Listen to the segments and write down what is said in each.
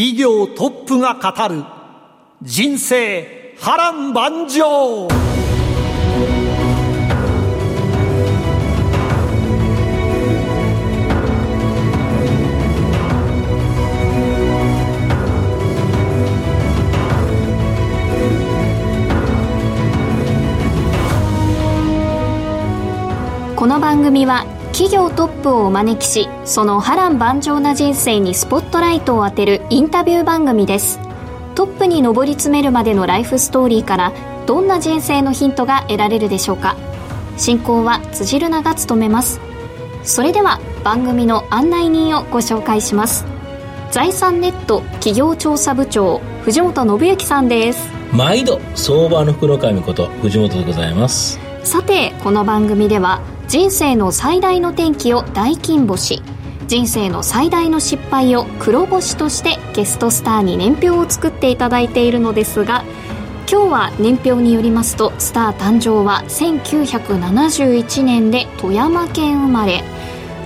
企業トップが語る人生波乱万丈。この番組は企業トップをお招きしその波乱万丈な人生にスポットライトを当てるインタビュー番組です。トップに上り詰めるまでのライフストーリーからどんな人生のヒントが得られるでしょうか。進行は辻るなが務めます。それでは番組の案内人をご紹介します。財産ネット企業調査部長藤本信之さんです。毎度相場の福の神こと藤本でございます。さてこの番組では人生の最大の転機を大金星。人生の最大の失敗を黒星としてゲストスターに年表を作っていただいているのですが今日は年表によりますとスター誕生は1971年で富山県生まれ。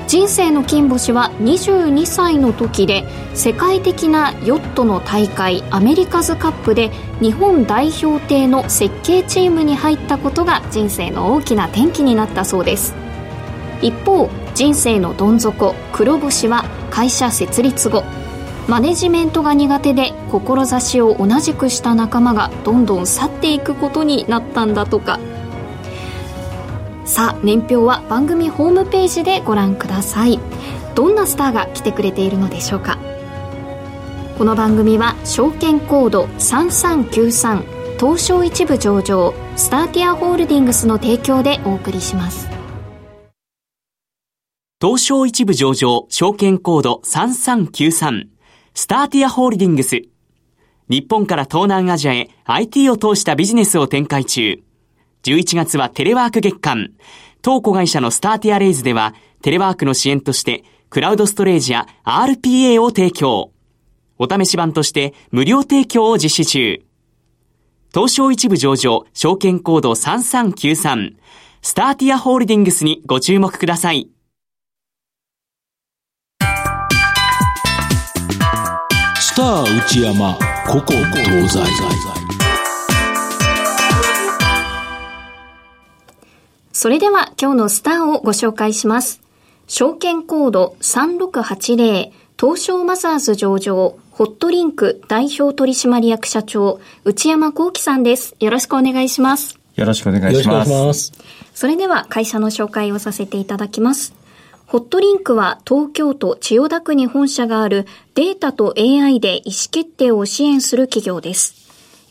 人生の金星は22歳の時で世界的なヨットの大会アメリカズカップで日本代表艇の設計チームに入ったことが人生の大きな転機になったそうです。一方人生のどん底黒星は会社設立後マネジメントが苦手で志を同じくした仲間がどんどん去っていくことになったんだとか。さあ年表は番組ホームページでご覧ください。どんなスターが来てくれているのでしょうか。この番組は証券コード3393東証一部上場スターティアホールディングスの提供でお送りします。東証一部上場証券コード3393スターティアホールディングス。日本から東南アジアへ IT を通したビジネスを展開中。11月はテレワーク月間。当子会社のスターティアレイズでは、テレワークの支援として、クラウドストレージや RPA を提供。お試し版として無料提供を実施中。東証一部上場、証券コード3393。スターティアホールディングスにご注目ください。スター内山、ここ東西。それでは今日のスターをご紹介します。証券コード3680東証マザーズ上場ホットリンク代表取締役社長内山幸喜さんです。よろしくお願いします。よろしくお願いします。ますそれでは会社の紹介をさせていただきます。ホットリンクは東京都千代田区に本社があるデータと AI で意思決定を支援する企業です。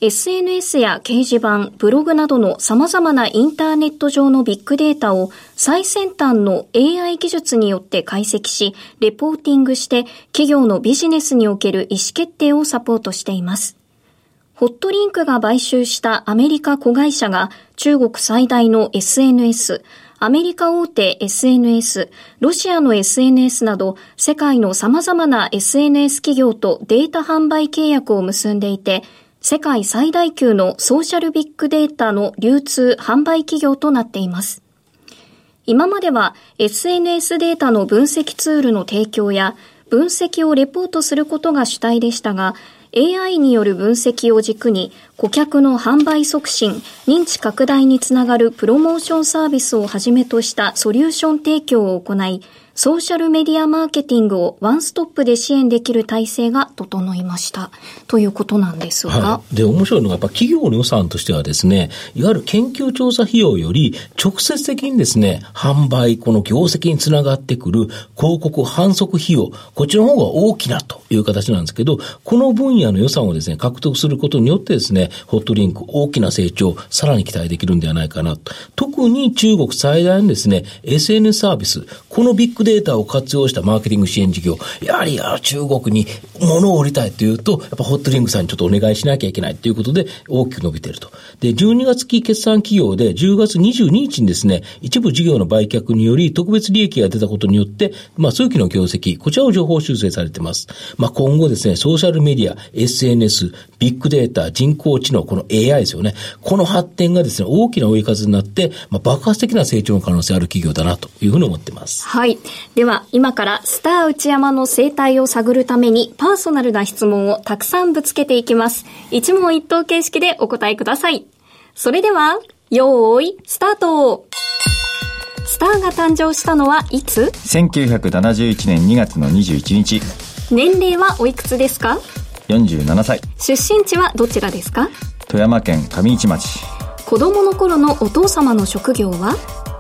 SNS や掲示板、ブログなどの様々なインターネット上のビッグデータを最先端の AI 技術によって解析し、レポーティングして企業のビジネスにおける意思決定をサポートしています。ホットリンクが買収したアメリカ子会社が中国最大の SNS、アメリカ大手 SNS、ロシアの SNS など世界の様々な SNS 企業とデータ販売契約を結んでいて、世界最大級のソーシャルビッグデータの流通販売企業となっています。今までは SNS データの分析ツールの提供や分析をレポートすることが主体でしたが、AI による分析を軸に顧客の販売促進、認知拡大につながるプロモーションサービスをはじめとしたソリューション提供を行い、ソーシャルメディアマーケティングをワンストップで支援できる体制が整いました。ということなんですが。はい、で、面白いのが、やっぱ企業の予算としてはですね、いわゆる研究調査費用より直接的にですね、販売、この業績につながってくる広告反則費用、こっちの方が大きなという形なんですけど、この分野の予算をですね、獲得することによってですね、ホットリンク大きな成長、さらに期待できるんではないかなと。特に中国最大のですね、SNS サービス、このビッグデータを活用したマーケティング支援事業、やはり中国に物を売りたいというと、やっぱホットリンクさんにちょっとお願いしなきゃいけないということで、大きく伸びていると。で、12月期決算企業で10月22日にですね、一部事業の売却により特別利益が出たことによって、まあ、数期の業績、こちらを情報修正されています。まあ、今後ですね、ソーシャルメディア、SNS、ビッグデータ、人工知能、この AI ですよね。この発展がですね、大きな追い風になって、まあ、爆発的な成長の可能性ある企業だなというふうに思っています。はい。では、今からスター内山の生態を探るために、パーソナルな質問をたくさんぶつけていきます。一問一答形式でお答えください。それでは、よーい、スタートスターが誕生したのはいつ ?1971 年2月の21日。年齢はおいくつですか？?47 歳。出身地はどちらですか？富山県上市町。子供の頃のお父様の職業は？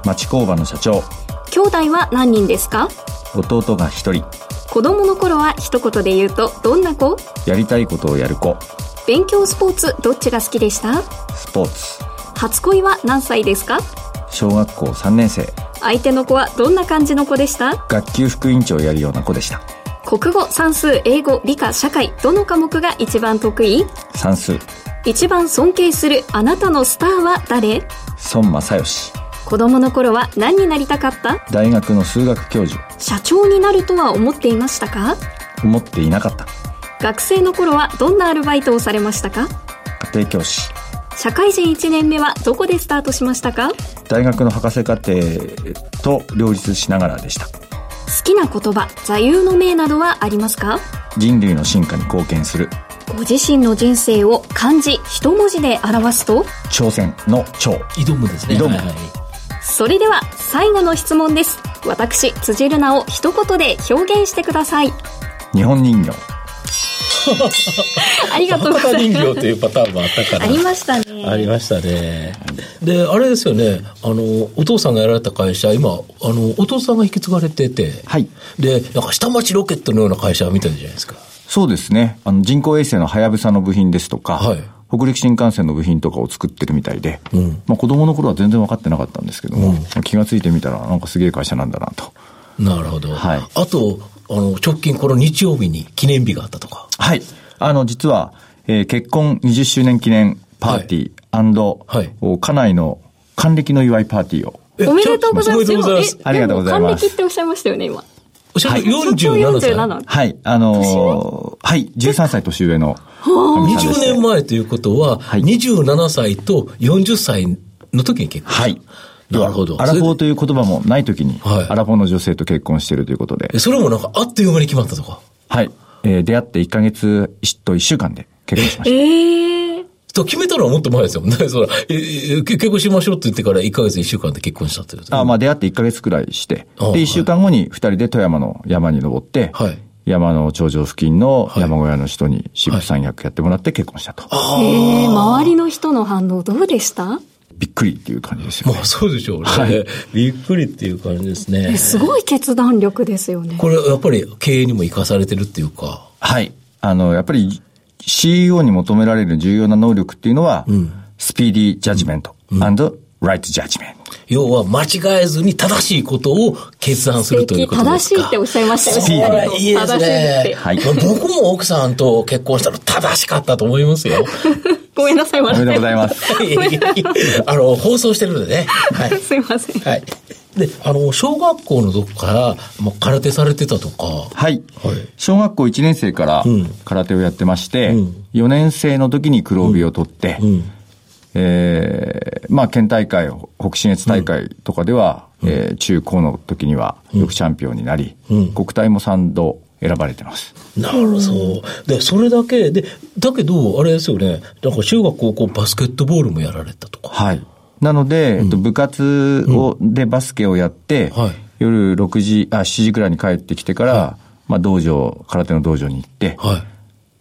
町工場の社長。兄弟は何人ですか？弟が一人。子供の頃は一言で言うとどんな子？やりたいことをやる子。勉強スポーツどっちが好きでした？スポーツ。初恋は何歳ですか？小学校3年生相手の子はどんな感じの子でした？学級副委員長をやるような子でした国語算数英語理科社会どの科目が一番得意？算数。一番尊敬するあなたのスターは誰？孫正義。子供の頃は何になりたかった？大学の数学教授。社長になるとは思っていましたか？思っていなかった。学生の頃はどんなアルバイトをされましたか？家庭教師。社会人1年目はどこでスタートしましたか？大学の博士課程と両立しながらでした好きな言葉座右の銘などはありますか？人類の進化に貢献する。ご自身の人生を漢字一文字で表すと？挑戦の挑。挑むですね。挑む、はいはい、それでは最後の質問です。私辻るなを一言で表現してください。日本人形 ありがとうございます。人形というパターンもあったから。ありましたね。ありましたね。で、あれですよね、あの、お父さんがやられた会社、今、あの、お父さんが引き継がれてて、はい。で、なんか下町ロケットのような会社みたいじゃないですか。そうですね。あの、人工衛星のはやぶさの部品ですとか、はい。北陸新幹線の部品とかを作ってるみたいで、うん、まあ子供の頃は全然分かってなかったんですけども、うん、気がついてみたらなんかすげえ会社なんだなと。なるほど。はい。あと、あの、直近この日曜日に記念日があったとか。はい。あの、実は、えー、結婚20周年記念パーティー、はい、家内の還暦の祝いパーティーを。おめでとうございます。ありがとうございます。還暦っておっしゃいましたよね、今。おっしゃる47歳。はい。あのー、はい。13歳年上の。20年前ということは、はい、27歳と40歳の時に結婚はい。なるほど。アラフォーという言葉もない時に、はい、アラフォーの女性と結婚しているということで。それもなんかあっという間に決まったとか？はい。えー、出会って1ヶ月と1週間で結婚しました。ええー。と決めたのはもっと前ですよ。ね。そら、えー、結婚しましょうって言ってから1ヶ月1週間で結婚したってあ、まあ出会って1ヶ月くらいして、で、1週間後に2人で富山の山に登って、はい。山の頂上付近の山小屋の人に渋三役やってもらって結婚したと。はい、へえ、周りの人の反応どうでした？びっくりっていう感じですよね。まあそうでしょうね。はい、びっくりっていう感じですね。すごい決断力ですよね。これやっぱり経営にも生かされてるっていうか。はい。あの、やっぱり CEO に求められる重要な能力っていうのは、うん、スピーディージャッジメント、うん、and right judgment。要は間違えずに正しいことを決断するということですか？正しいっておっしゃいましたよね。いいですね。はい。僕も奥さんと結婚したら正しかったと思いますよ。ごめんなさい、おめでとうございます。あの、放送してるんでね。はい。すいません。はい。で、あの、小学校のどこから、もう空手されてたとか。はい。はい、小学校1年生から空手をやってまして、うん、4年生の時に黒帯を取って、うん、えー、まあ、県大会、北信越大会とかでは、うん、えー、中高の時にはよくチャンピオンになり、うん、国体も3度選ばれてます。なるほど。で、それだけで、だけど、あれですよね、なんか中学高校バスケットボールもやられたとか。はい。なので、えっと、部活を、でバスケをやって、はい、夜6時、あ、7時くらいに帰ってきてから、はい、まあ、道場、空手の道場に行って、はい、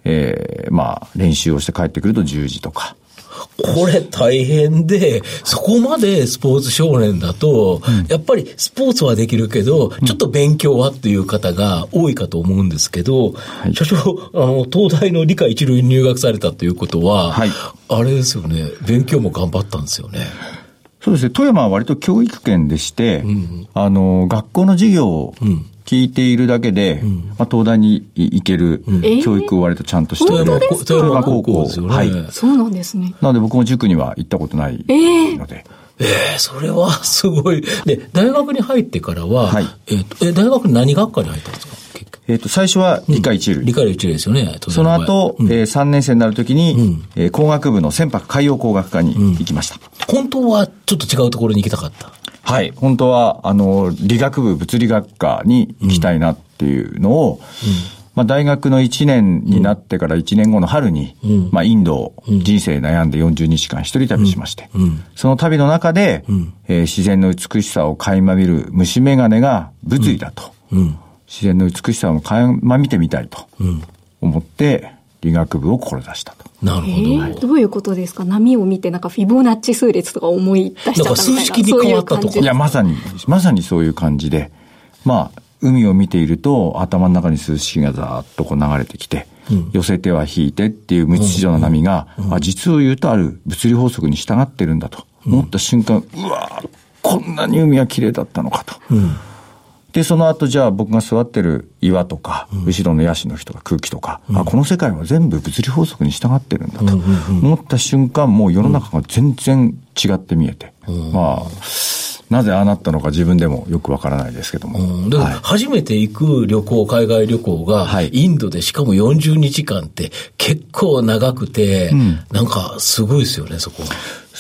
えー、まあ、練習をして帰ってくると10時とか。これ大変で、そこまでスポーツ少年だと、うん、やっぱりスポーツはできるけど、ちょっと勉強はっていう方が多いかと思うんですけど、はい、社長、あの、東大の理科一類に入学されたということは、はい、あれですよね、勉強も頑張ったんですよね。そうですね、富山は割と教育圏でして、うん、あの、学校の授業を、うん聞いているだけで、うん、まあ、東大に行ける教育を割とちゃんとしている、えー、富山高校ですよね。はい。そうなんですね。なので僕も塾には行ったことないので。えー？ええー、それはすごい。で、大学に入ってからは、はい、えっ、ー、と、え、大学何学科に入ったんですか？えっ、と、最初は理科一類。うん、理科一類ですよね。その後、うん、えー、3年生になるときに、うん、えー、工学部の船舶海洋工学科に行きました、本当はちょっと違うところに行きたかった？はい。本当は、あの、理学部物理学科に行きたいなっていうのを、まあ、大学の1年になってから1年後の春に、うん、まあ、インドを人生悩んで40日間一人旅しまして、うん、その旅の中で、うん、えー、自然の美しさを垣間見る虫眼鏡が物理だと、自然の美しさを垣間見てみたいと思って、理学部を志したと。なるほど、えー。どういうことですか？波を見てなんかフィボナッチ数列とか思い出しちゃったみたいな。数式に変わったとか。いや、まさに、まさにそういう感じで、まあ、海を見ていると頭の中に数式がざーっとこう流れてきて、うん、寄せては引いてっていう無秩序な波が、うん、あ実を言うとある物理法則に従ってるんだと思った瞬間、うわこんなに海は綺麗だったのかと。で、その後じゃあ僕が座ってる岩とか、後ろのヤシの人が空気とか、あ、この世界は全部物理法則に従ってるんだと思った瞬間、もう世の中が全然違って見えて、まあ、なぜああなったのか自分でもよくわからないですけども。うん、だから初めて行く旅行、海外旅行が、インドでしかも40日間って結構長くて、うん、なんかすごいですよね、そこ。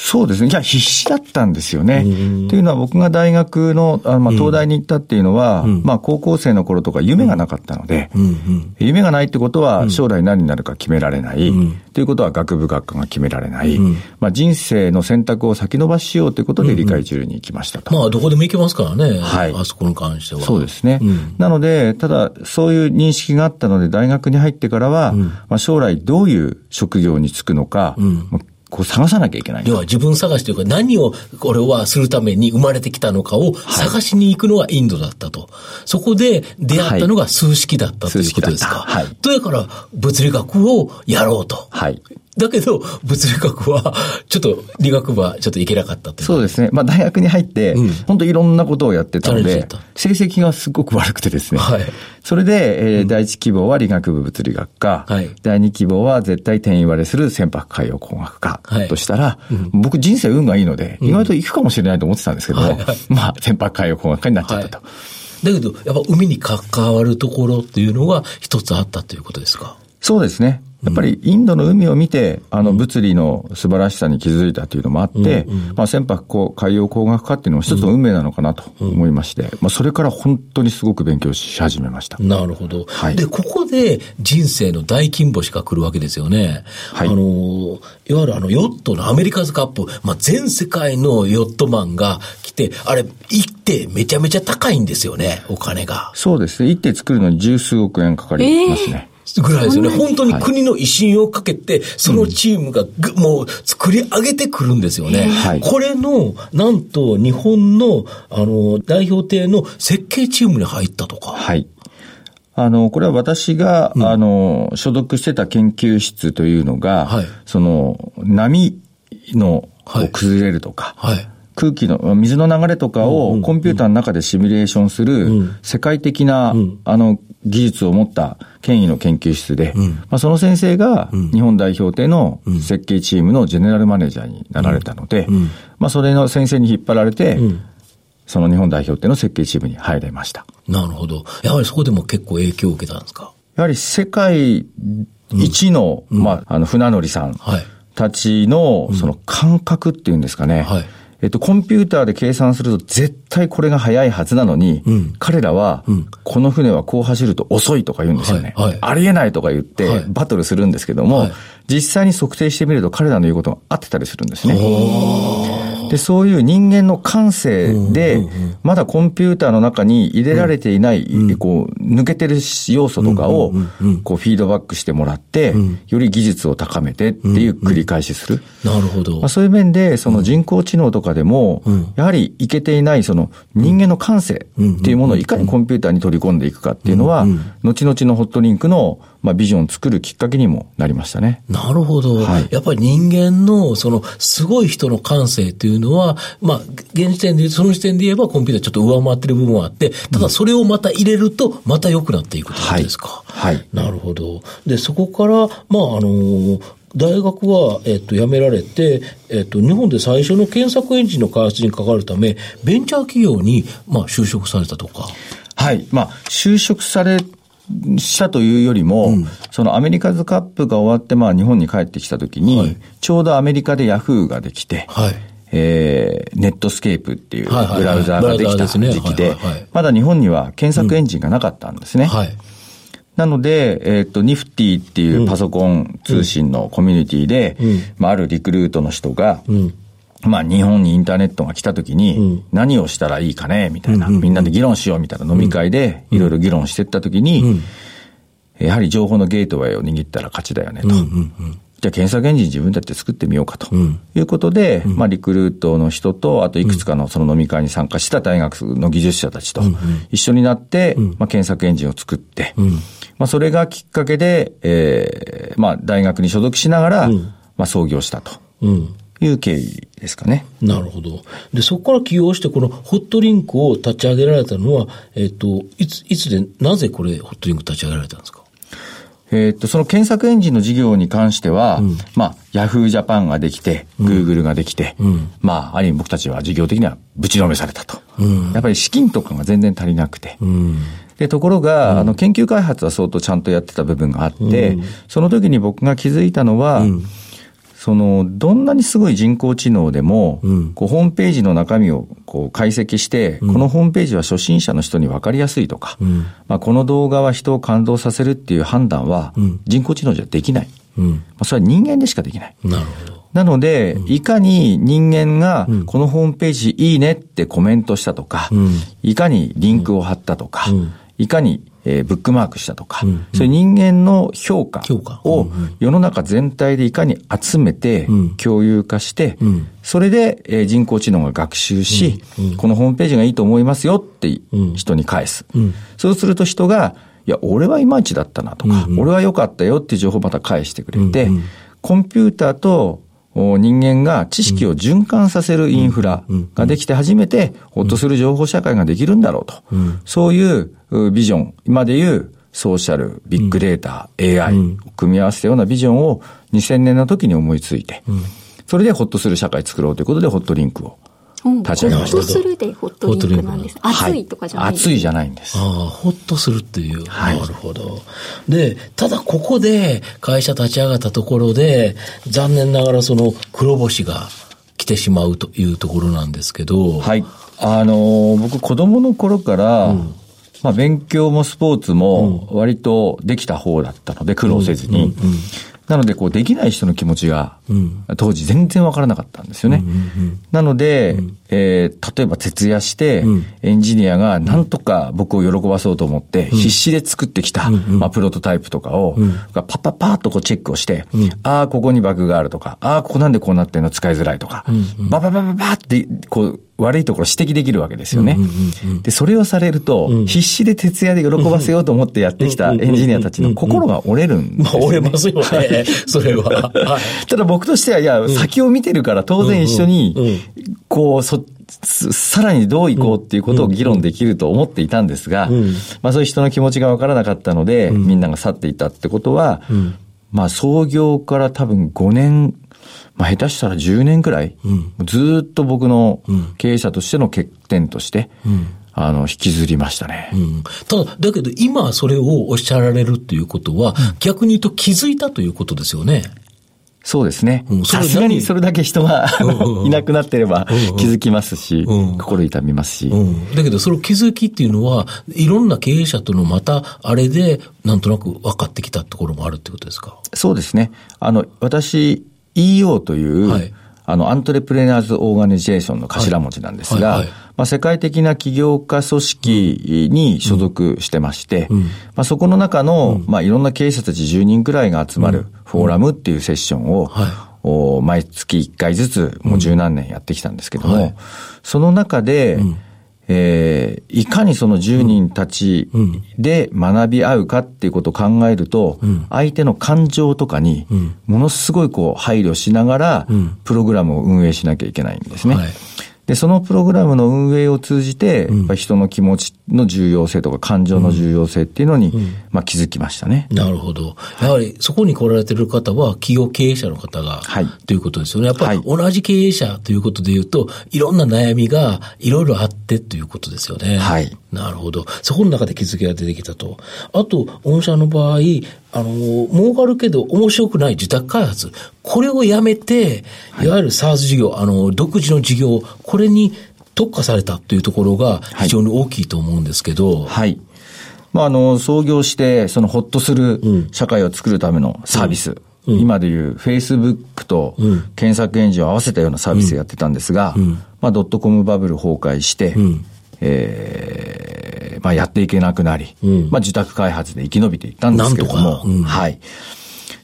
そうですね。いや、必死だったんですよね。というのは僕が大学の、あまあ、東大に行ったっていうのは、うん、まあ、高校生の頃とか夢がなかったので、うんうん、夢がないってことは将来何になるか決められない。うん、ということは学部学科が決められない。うん、まあ、人生の選択を先延ばししようということで理解中に行きましたと。まあ、どこでも行けますからね。はい。あそこに関しては。そうですね。なので、ただ、そういう認識があったので、大学に入ってからは、まあ、将来どういう職業に就くのか、こう探さなきゃいけない。要は自分探しというか何をこれはするために生まれてきたのかを探しに行くのがインドだったと。はい、そこで出会ったのが数式だったということですか。はい。とやから物理学をやろうと。はい。だけど、物理学は、ちょっと理学部はちょっといけなかったってそうですね。まあ大学に入って、うん、本当いろんなことをやってたので、成績がすごく悪くてですね。はい。それで、えー、第一希望は理学部物理学科、はい、第二希望は絶対転移割れする船舶海洋工学科、はい、としたら、うん、僕人生運がいいので、意外と行くかもしれないと思ってたんですけども、まあ船舶海洋工学科になっちゃったと。だけど、やっぱ海に関わるところっていうのが一つあったということですか？そうですね。やっぱりインドの海を見て、あの物理の素晴らしさに気づいたというのもあって、まあ船舶海洋工学科っていうのも一つの運命なのかなと思いまして、まあそれから本当にすごく勉強し始めました。なるほど。はい、で、ここで人生の大金星が来るわけですよね。はい。あの、いわゆるあのヨットのアメリカズカップ、まあ全世界のヨットマンが来て、あれ、行ってめちゃめちゃ高いんですよね、お金が。そうですね。行って作るのに十数億円かかりますね。えーぐらいですよね。本当に国の威信をかけて、そのチームがもう作り上げてくるんですよね。はい、これの、なんと日本の、あの、代表艇の設計チームに入ったとか。はい。あの、これは私が、うん、あの、所属してた研究室というのが、はい、その、波の、崩れるとか、はい、空気の、水の流れとかをコンピューターの中でシミュレーションする世界的な、あの、技術を持った権威の研究室で、うん、まあ、その先生が日本代表艇の設計チームのジェネラルマネージャーになられたので、うん、まあ、それの先生に引っ張られて、その日本代表艇の設計チームに入れました。なるほど。やはりそこでも結構影響を受けたんですか？やはり世界一の、まあ、あの、船乗りさんたちの、その感覚っていうんですかね。はいえっと、コンピューターで計算すると絶対これが速いはずなのに、うん、彼らは、うん、この船はこう走ると遅いとか言うんですよね。はいはい、ありえないとか言って、バトルするんですけども、はい、実際に測定してみると彼らの言うことが合ってたりするんですね。で、そういう人間の感性で、まだコンピューターの中に入れられていない、こう、抜けてる要素とかを、こう、フィードバックしてもらって、より技術を高めてっていう繰り返しする。なるほど。まあ、そういう面で、その人工知能とかでも、やはりいけていない、その人間の感性っていうものをいかにコンピューターに取り込んでいくかっていうのは、後々のホットリンクのまあ、ビジョンを作るきっかけにもなりましたね。なるほど。はい、やっぱり人間の、その、すごい人の感性っていうのは、まあ、現時点で、その時点で言えばコンピューターちょっと上回ってる部分はあって、ただそれをまた入れると、また良くなっていくということですか。はい。はい、なるほど。で、そこから、まあ、あの大学は、えっと、辞められて、えっと、日本で最初の検索エンジンの開発に関わるため、ベンチャー企業に、まあ、就職されたとか。はい。まあ、就職されしたというよりも、うん、そのアメリカズカップが終わって、まあ日本に帰ってきたときに、はい、ちょうどアメリカでヤフーができて、はい、えー、ネットスケープっていうブラウザーができた時期で、まだ日本には検索エンジンがなかったんですね。うん。はい、なので、えっ、ー、と、ニフティっていうパソコン通信のコミュニティで、うん、まあ、あるリクルートの人が、まあ日本にインターネットが来た時に何をしたらいいかねみたいな、みんなで議論しようみたいな飲み会でいろいろ議論していった時に、やはり情報のゲートウェイを握ったら勝ちだよねと。じゃあ検索エンジン自分たちで作ってみようかということで、まあリクルートの人と、あといくつかのその飲み会に参加した大学の技術者たちと一緒になって、まあ検索エンジンを作って、まあそれがきっかけで、えー、まあ大学に所属しながら、まあ創業したと。いう経緯ですかね。なるほど。で、そこから起用して、このホットリンクを立ち上げられたのは、えっ、ー、と、いつ、いつで、なぜこれ、ホットリンク立ち上げられたんですか？えっと、その検索エンジンの事業に関しては、うん、まあ、ヤフージャパンができて、グーグルができて、うん、まあ、ある意味僕たちは事業的にはぶちのめされたと。うん、やっぱり資金とかが全然足りなくて。で、ところが、あの、研究開発は相当ちゃんとやってた部分があって、その時に僕が気づいたのは、その、どんなにすごい人工知能でも、うん、こう、ホームページの中身をこう解析して、うん、このホームページは初心者の人に分かりやすいとか、うん、まあ、この動画は人を感動させるっていう判断は、人工知能じゃできない。まあ、それは人間でしかできない。なるほど。なので、いかに人間が、このホームページいいねってコメントしたとか、いかにリンクを貼ったとか、いかにえー、ブックマークしたとか、うんうん、そういう人間の評価を世の中全体でいかに集めて、共有化して、うん、それで、えー、人工知能が学習し、うんうん、このホームページがいいと思いますよって人に返す。そうすると人が、いや、俺はいまいちだったなとか、うんうん、俺は良かったよっていう情報をまた返してくれて、うんうん、コンピューターと人間が知識を循環させるインフラができて初めて、ほっとする情報社会ができるんだろうと。そういうビジョン、今でいうソーシャル、ビッグデータ、AI を組み合わせたようなビジョンを2000年の時に思いついて、それでほっとする社会作ろうということでホットリンクを立ち上げました。ホッとするでホットリンクなんです。熱いとかじゃない、熱いじゃないんです。ああ、ホッとするっていう。はい、なるほど。で、ただここで会社立ち上がったところで、残念ながらその黒星が来てしまうというところなんですけど。はい。あの、僕子供の頃から、うんまあ、勉強もスポーツも割とできた方だったので、苦労せずに。なので、こう、できない人の気持ちが、当時全然わからなかったんですよね。なので、えー、例えば徹夜して、エンジニアがなんとか僕を喜ばそうと思って、必死で作ってきた、まあ、プロトタイプとかを、パッパッパーっとこうチェックをして、ああ、ここにバグがあるとか、ああ、ここなんでこうなってんの使いづらいとか、バババババって、こう、悪いところ指摘できるわけですよね。で、それをされると、必死で徹夜で喜ばせようと思ってやってきたエンジニアたちの心が折れるんです、ね。まあ折れますよね。それは。ただ僕としては、いや、先を見てるから当然一緒に、こう、そ、さらにどういこうっていうことを議論できると思っていたんですが、まあそういう人の気持ちがわからなかったので、みんなが去っていたってことは、まあ創業から多分5年まあ、下手したら10年くらい、うん、ずっと僕の経営者としての欠点として、うん、あの、引きずりましたね。うん、ただ、だけど今それをおっしゃられるっていうことは、逆に言うと気づいたということですよね。そうですね。さすがにそれだけ人が いなくなってれば気づきますし、心痛みますし、だけどその気づきっていうのは、いろんな経営者とのまたあれで、なんとなく分かってきたところもあるってことですか？そうですね。あの、私、EO という、はい、あの、アントレプレナーズ・オーガニゼーションの頭文字なんですが、はいはい。はい、まあ、世界的な起業家組織に所属してまして、うん、まあ、そこの中の、まあ、いろんな経営者たち10人くらいが集まるフォーラムっていうセッションを、はい、毎月1回ずつ、もう十何年やってきたんですけども、はい、その中で、えー、いかにその10人たちで学び合うかっていうことを考えると、うん、相手の感情とかに、ものすごいこう配慮しながら、プログラムを運営しなきゃいけないんですね。はいで、そのプログラムの運営を通じて、やっぱ人の気持ちの重要性とか感情の重要性っていうのに、まあ気づきましたね。なるほど。やはりそこに来られてる方は企業経営者の方が、はい、ということですよね。やっぱり同じ経営者ということで言うと、いろんな悩みがいろいろあってということですよね。はい。なるほど。そこの中で気づきが出てきたと。あと、御社の場合、あの、儲かるけど面白くない自宅開発。これをやめて、い。わゆる SARS 事業、あの、独自の事業、これに特化されたというところが非常に大きいと思うんですけど。はい。はい、まあ、あの、創業して、そのほっとする社会を作るためのサービス。うん、今でいうフェイスブックと検索エンジンを合わせたようなサービスをやってたんですが、うん。うん、まあ、ドットコムバブル崩壊して、えー、まあ、やっていけなくなり、まあ、自宅開発で生き延びていったんですけれども、はい。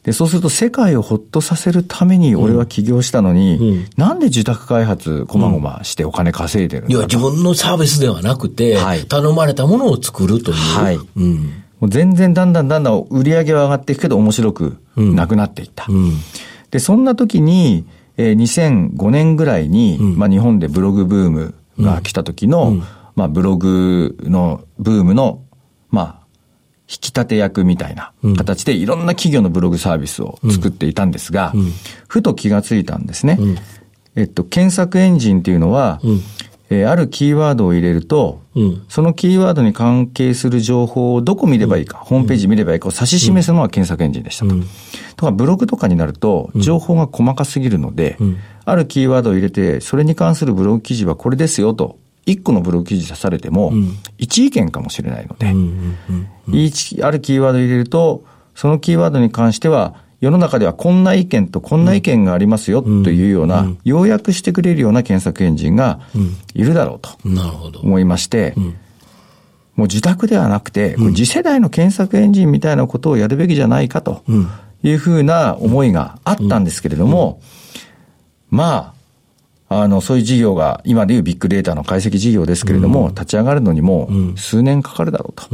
で、そうすると世界をほっとさせるために俺は起業したのに、うん、なんで自宅開発こまごましてお金稼いでるのか、いや、自分のサービスではなくて、はい、頼まれたものを作るという。はい。うん、もう全然だんだんだんだん売り上げは上がっていくけど面白くなくなっていった。うん、で、そんな時に、えー、2005年ぐらいに、まあ日本でブログブームが来た時の、まあブログのブームの、まあ引き立て役みたいな形でいろんな企業のブログサービスを作っていたんですが、ふと気がついたんですね。えっと、検索エンジンっていうのは、えー、あるキーワードを入れると、うん、そのキーワードに関係する情報をどこ見ればいいか、うん、ホームページ見ればいいかを指し示すのは検索エンジンでしたと。うん、とか、ブログとかになると、情報が細かすぎるので、あるキーワードを入れて、それに関するブログ記事はこれですよと1個のブログ記事出されても、1意見かもしれないので、あるキーワード入れると、そのキーワードに関しては、世の中ではこんな意見とこんな意見がありますよというような、要約してくれるような検索エンジンがいるだろうと思いまして、もう自宅ではなくて、次世代の検索エンジンみたいなことをやるべきじゃないかというふうな思いがあったんですけれども、まあ、あの、そういう事業が、今でいうビッグデータの解析事業ですけれども、立ち上がるのにも数年かかるだろうと。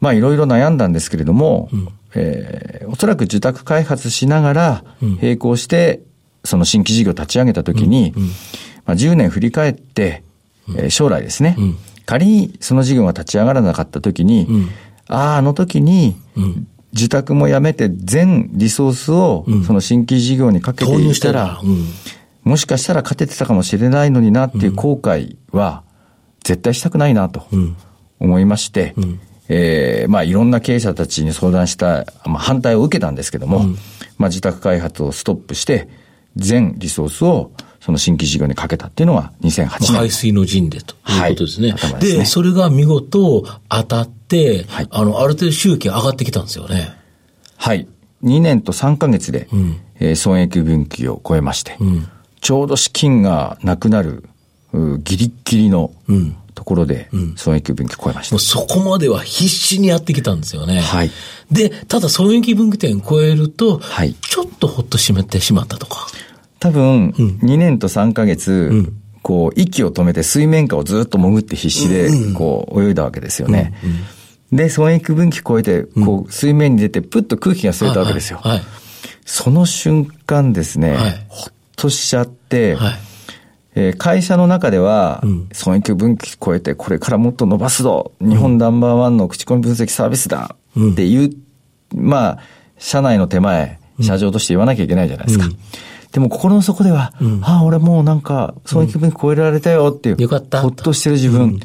まあ、いろいろ悩んだんですけれども、えー、おそらく受託開発しながら、並行して、その新規事業を立ち上げたときに、まあ、10年振り返って、えー、将来ですね、仮にその事業が立ち上がらなかったときに、ああ、あの時に、受託もやめて全リソースをその新規事業にかけていったら、もしかしたら勝ててたかもしれないのになっていう後悔は絶対したくないなと思いまして、うん、えー、まあいろんな経営者たちに相談した、まあ、反対を受けたんですけども、うん、まあ自宅開発をストップして、全リソースをその新規事業にかけたっていうのは2008年。排水の陣でということですね。はい、で、ね、それが見事当たって、はい、あの、ある程度収益上がってきたんですよね。はい。2年と3ヶ月で、うん、えー、損益分岐を超えまして、うんちょうど資金がなくなる、ギリギリのところで、損益分岐超えました、うん、そこまでは必死にやってきたんですよね。はい。で、ただ損益分岐点超えると、はい、ちょっとほっとしめてしまったとか。多分、2年と3ヶ月、うん、こう、息を止めて水面下をずっと潜って必死で、こう、泳いだわけですよね。うんうん。で、損益分岐超えて、こう、水面に出て、ぷっと空気が吸えたわけですよ。はいはい、その瞬間ですね、はい、ほっとしちゃって、はい、えー、会社の中では、損益分岐超えて、これからもっと伸ばすぞ、日本ナンバーワンの口コミ分析サービスだ。っていう、うん、まあ、社内の手前、社長として言わなきゃいけないじゃないですか。うん、でも心の底では、うん、ああ、俺もうなんか、損益分岐超えられたよっていう、よかった。ほっとしてる自分、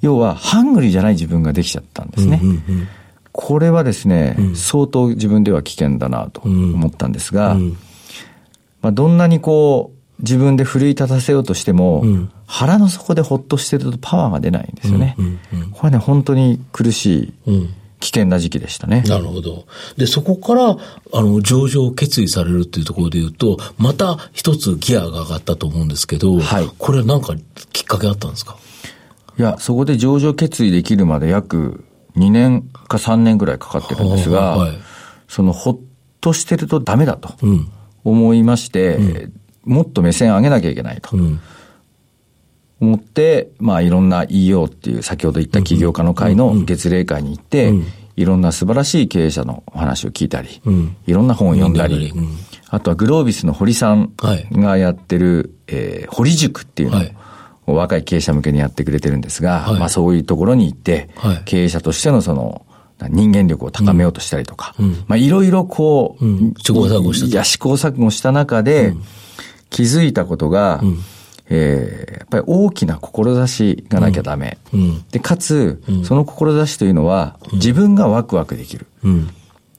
要は、ハングリーじゃない自分ができちゃったんですね。これはですね、相当自分では危険だなと思ったんですが、まあ、どんなにこう、自分で奮い立たせようとしても、うん、腹の底でほっとしてるとパワーが出ないんですよね。うんうんうん、これね、本当に苦しい危険な時期でしたね。なるほど。で、そこから、あの、上場を決意されるっていうところで言うと、また一つギアが上がったと思うんですけど、はい。これは何かきっかけあったんですか？いや、そこで上場決意できるまで約2年か3年ぐらいかかってるんですが、はい、その、ほっとしてるとダメだと思いまして、うん、もっと目線上げなきゃいけないと。うん。思って、まあいろんな EO っていう先ほど言った起業家の会の月例会に行って、いろんな素晴らしい経営者のお話を聞いたり、いろんな本を読んだり、あとはグロービスの堀さんがやってる、えー、堀塾っていうのを、若い経営者向けにやってくれてるんですが、まあそういうところに行って、経営者としてのその、人間力を高めようとしたりとか、まあいろいろこう、試行錯誤した。いや、試行錯誤した中で、気づいたことが、えー、やっぱり大きな志がなきゃダメ。うん、で、かつ、うん、その志というのは、自分がワクワクできる。うん、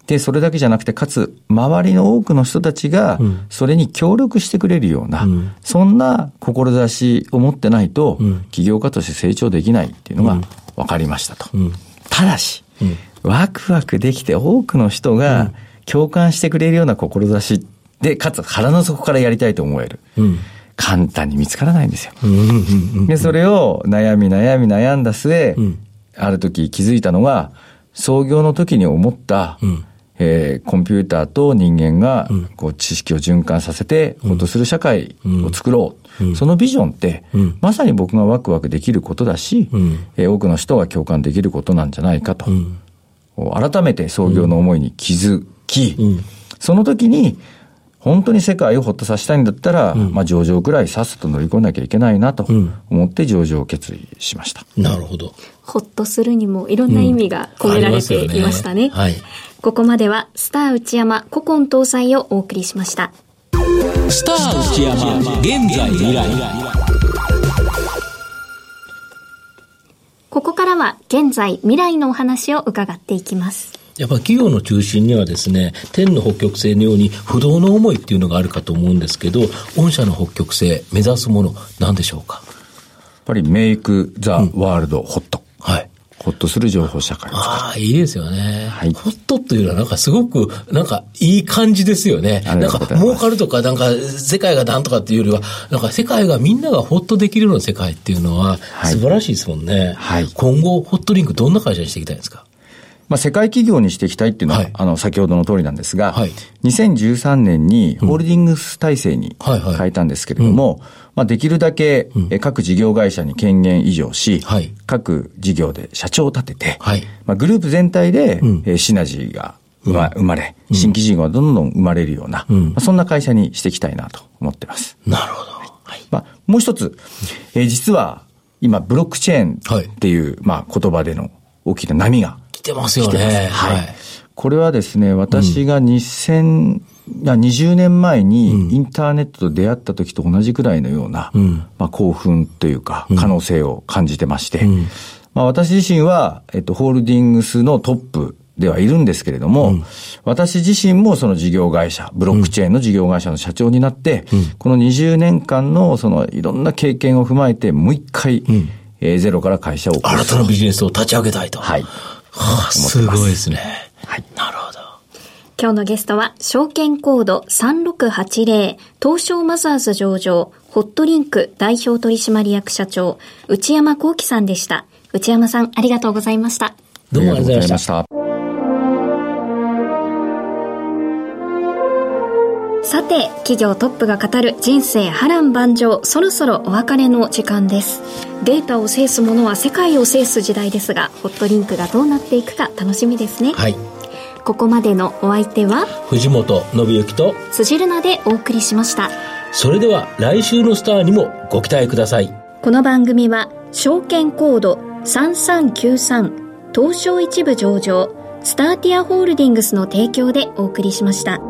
で、それだけじゃなくて、かつ、周りの多くの人たちが、それに協力してくれるような、そんな志を持ってないと、起業家として成長できないっていうのが分かりましたと。ただし、ワクワクできて多くの人が共感してくれるような志で、かつ腹の底からやりたいと思える。簡単に見つからないんですよ。で、それを悩み悩み悩んだ末、うん、ある時気づいたのが、創業の時に思った、うん、えー、コンピューターと人間がこう知識を循環させて、ほっとする社会を作ろう。うん、そのビジョンって、まさに僕がワクワクできることだし、えー、多くの人が共感できることなんじゃないかと、改めて創業の思いに気づき、その時に、本当に世界をほっとさせたいんだったら、うん、まあ上場くらいさっさと乗り込んなきゃいけないなと思って上場を決意しました。なるほど。ほっとするにもいろんな意味が込められていましたね。うん、ね。はい。ここまではスター内山古今搭載をお送りしました。スター内山現在未来。ここからは現在未来のお話を伺っていきます。やっぱ企業の中心にはですね、天の北極星のように不動の思いっていうのがあるかと思うんですけど、御社の北極星、目指すもの、何でしょうか？やっぱりメイク・ザ・ワールド・ホット。はい。ホッとする情報社会ああ、いいですよね。はい。ホットっていうのはなんかすごく、なんかいい感じですよね。なんか儲かるとか、なんか世界がなんとかっていうよりは、なんか世界がみんながホッとできるような世界っていうのは素晴らしいですもんね。はい。今後、ホットリンクどんな会社にしていきたいんですか？まあ、世界企業にしていきたいっていうのは、はい、あの、先ほどの通りなんですが、はい、2013年にホールディングス体制に変えたんですけれども、まあ、できるだけ、各事業会社に権限移譲し、はい、各事業で社長を立てて、はい、まあ、グループ全体で、うん、シナジーが生ま生まれ、新規事業がどんどん生まれるような、うん、まあ、そんな会社にしていきたいなと思ってます。なるほど。はい、まあ、もう一つ、えー、実は、今、ブロックチェーンっていう、まあ、言葉での大きな波が来てますよね。はい。これはですね、私が2000、や20年前にインターネットと出会った時と同じくらいのような、うん、まあ、興奮というか、可能性を感じてまして、うん、まあ、私自身は、えっと、ホールディングスのトップではいるんですけれども、うん、私自身もその事業会社、ブロックチェーンの事業会社の社長になって、この20年間のそのいろんな経験を踏まえて、もう一回、えー、ゼロから会社を新たなビジネスを立ち上げたいと。はい。はあ、すごいですね。はい。なるほど。今日のゲストは、証券コード3680、東証マザーズ上場、ホットリンク代表取締役社長、内山幸喜さんでした。内山さん、ありがとうございました。どうもありがとうございました。さて、企業トップが語る人生波乱万丈、そろそろお別れの時間です。データを制す者は世界を制す時代ですが、ホットリンクがどうなっていくか楽しみですね。はい。ここまでのお相手は、藤本信之と、辻るなでお送りしました。それでは来週のスターにもご期待ください。この番組は、証券コード3393、東証一部上場、スターティアホールディングスの提供でお送りしました。